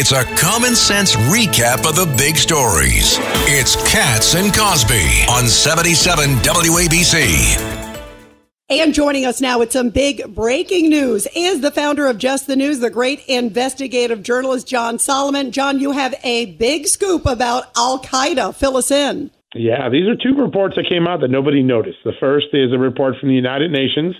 It's a common sense recap of the big stories. It's Cats and Cosby on 77 WABC. And joining us now with some big breaking news is the founder of Just the News, the great investigative journalist John Solomon. John, you have a big scoop about Al Qaeda. Fill us in. Yeah, these are two reports that came out that nobody noticed. The first is a report from the United Nations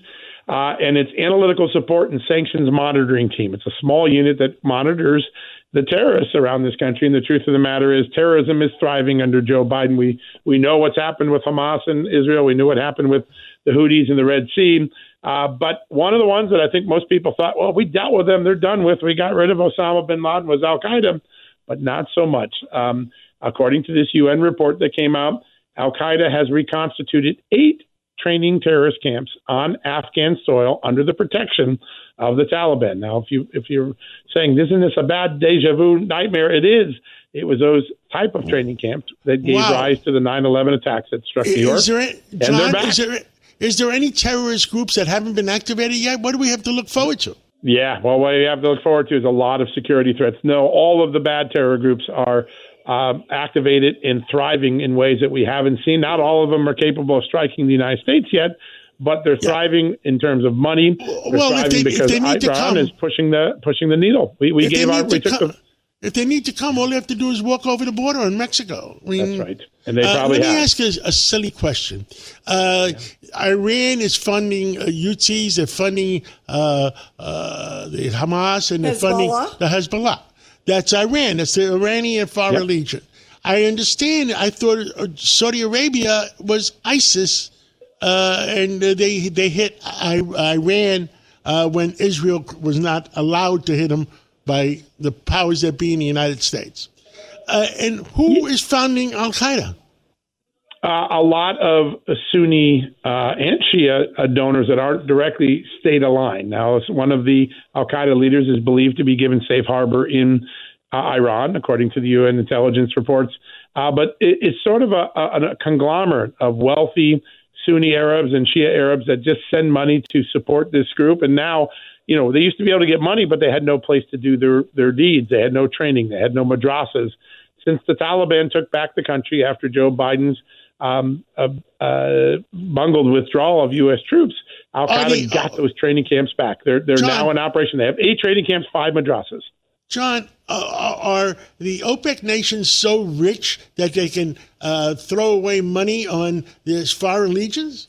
uh, and it's analytical support and sanctions monitoring team. It's a small unit that monitors the terrorists around this country. And the truth of the matter is, terrorism is thriving under Joe Biden. We we know what's happened with Hamas and Israel. We knew what happened with the Houthis in the Red Sea. Uh, but one of the ones that I think most people thought, well, we dealt with them, they're done with. We got rid of Osama bin Laden was Al Qaeda, but not so much. Um, according to this UN report that came out, Al Qaeda has reconstituted eight training terrorist camps on Afghan soil under the protection of the Taliban. Now, if you if you're saying isn't this a bad deja vu nightmare, it is. It was those type of training camps that gave wow. rise to the 9/11 attacks that struck New York. Is there, John, is there, is there any terrorist groups that haven't been activated yet? What do we have to look forward to? Yeah, well, what we have to look forward to is a lot of security threats. No, all of the bad terror groups are uh, activated and thriving in ways that we haven't seen. Not all of them are capable of striking the United States yet, but they're yeah. thriving in terms of money. They're well, thriving they, because Iran come, is pushing the pushing the needle. We, we gave our we took come, the, if they need to come, all they have to do is walk over the border in Mexico. I mean, That's right. And they uh, probably uh, Let me ask you a, a silly question. Uh, yeah. Iran is funding uh, Houthis, they're funding uh, uh, the Hamas, and they're Hezbollah. funding the Hezbollah. That's Iran. That's the Iranian Far yep. Legion. I understand. I thought uh, Saudi Arabia was ISIS, uh, and they they hit Iran uh, when Israel was not allowed to hit them by the powers that be in the United States. Uh, and who is founding Al Qaeda? Uh, a lot of Sunni uh, and Shia uh, donors that aren't directly state aligned. Now, one of the Al Qaeda leaders is believed to be given safe harbor in uh, Iran, according to the UN intelligence reports. Uh, but it, it's sort of a, a, a, conglomerate of wealthy Sunni Arabs and Shia Arabs that just send money to support this group. And now, you know, they used to be able to get money, but they had no place to do their, their deeds. They had no training. They had no madrasas. Since the Taliban took back the country after Joe Biden's um, uh, uh, bungled withdrawal of U.S. troops, Al Qaeda got those training camps back. They're they're John, now in operation. They have eight training camps, five madrasas. John, uh, are the OPEC nations so rich that they can uh, throw away money on these foreign legions?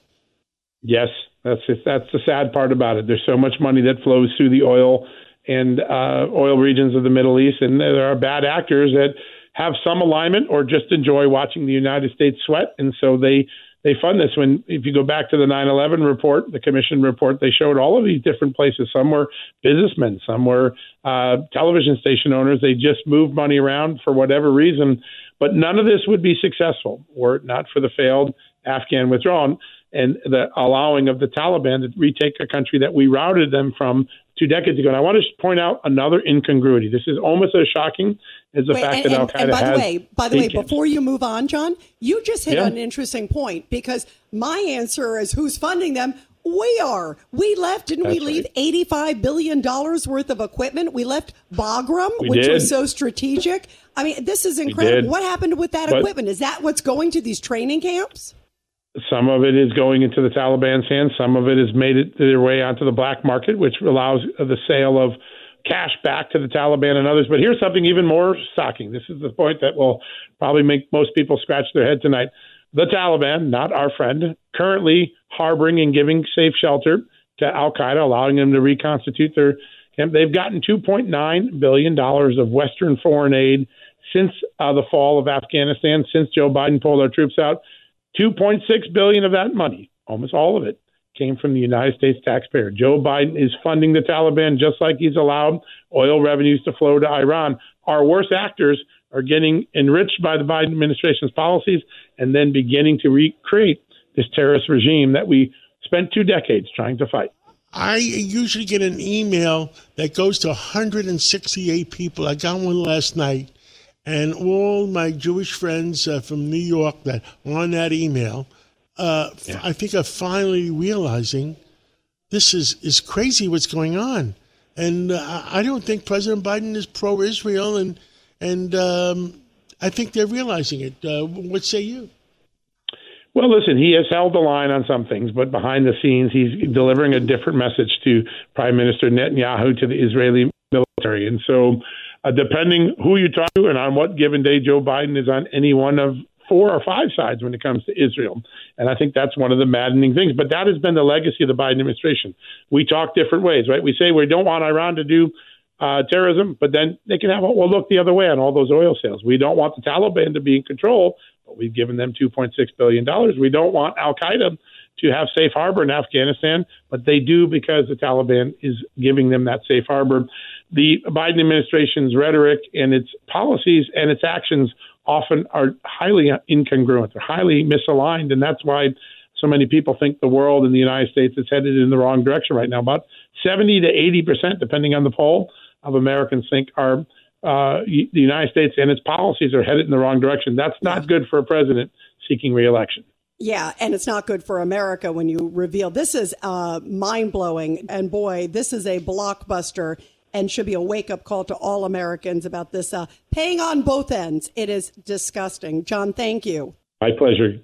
Yes, that's that's the sad part about it. There's so much money that flows through the oil and uh, oil regions of the Middle East, and there are bad actors that have some alignment or just enjoy watching the United States sweat, and so they they fund this. When if you go back to the 9/11 report, the commission report, they showed all of these different places. Some were businessmen, some were uh, television station owners. They just moved money around for whatever reason, but none of this would be successful were it not for the failed Afghan withdrawal and the allowing of the Taliban to retake a country that we routed them from two decades ago. And I want to point out another incongruity. This is almost as shocking as the Wait, fact and, that Al Qaeda and by has. The way, by the way, before you move on, John, you just hit yeah. an interesting point because my answer is who's funding them. We are. We left, didn't That's we leave right. $85 billion worth of equipment? We left Bagram, we which did. was so strategic. I mean, this is incredible. What happened with that but, equipment? Is that what's going to these training camps? Some of it is going into the Taliban's hands. Some of it has made it their way onto the black market, which allows the sale of cash back to the Taliban and others. But here's something even more shocking. This is the point that will probably make most people scratch their head tonight. The Taliban, not our friend, currently harboring and giving safe shelter to Al Qaeda, allowing them to reconstitute their camp. They've gotten $2.9 billion of Western foreign aid since uh, the fall of Afghanistan, since Joe Biden pulled our troops out. 2.6 billion of that money, almost all of it, came from the United States taxpayer. Joe Biden is funding the Taliban just like he's allowed oil revenues to flow to Iran. Our worst actors are getting enriched by the Biden administration's policies and then beginning to recreate this terrorist regime that we spent two decades trying to fight. I usually get an email that goes to 168 people. I got one last night, and all my Jewish friends uh, from New York that on that email uh, I think are finally realizing this is, is crazy what's going on. and uh, I don't think President Biden is pro-Israel, and and um, I think they're realizing it. Uh, what say you? Well, listen, he has held the line on some things, but behind the scenes, he's delivering a different message to Prime Minister Netanyahu, to the Israeli military. And so, uh, depending who you talk to and on what given day Joe Biden is on any one of four or five sides when it comes to Israel. And I think that's one of the maddening things. But that has been the legacy of the Biden administration. We talk different ways, right? We say we don't want Iran to do uh, terrorism, but then they can have, well, look the other way on all those oil sales. We don't want the Taliban to be in control, but we've given them $2.6 billion. We don't want Al Qaeda to have safe harbor in Afghanistan, but they do because the Taliban is giving them that safe harbor. The Biden administration's rhetoric and its policies and its actions often are highly incongruent. They're highly misaligned, and that's why so many people think the world and the United States is headed in the wrong direction right now. About 70 to 80 percent, depending on the poll, of Americans think uh, the United States and its policies are headed in the wrong direction. That's not good for a president seeking reelection. Yeah, and it's not good for America when you reveal this is uh, mind blowing. And boy, this is a blockbuster and should be a wake up call to all Americans about this uh, paying on both ends. It is disgusting. John, thank you. My pleasure.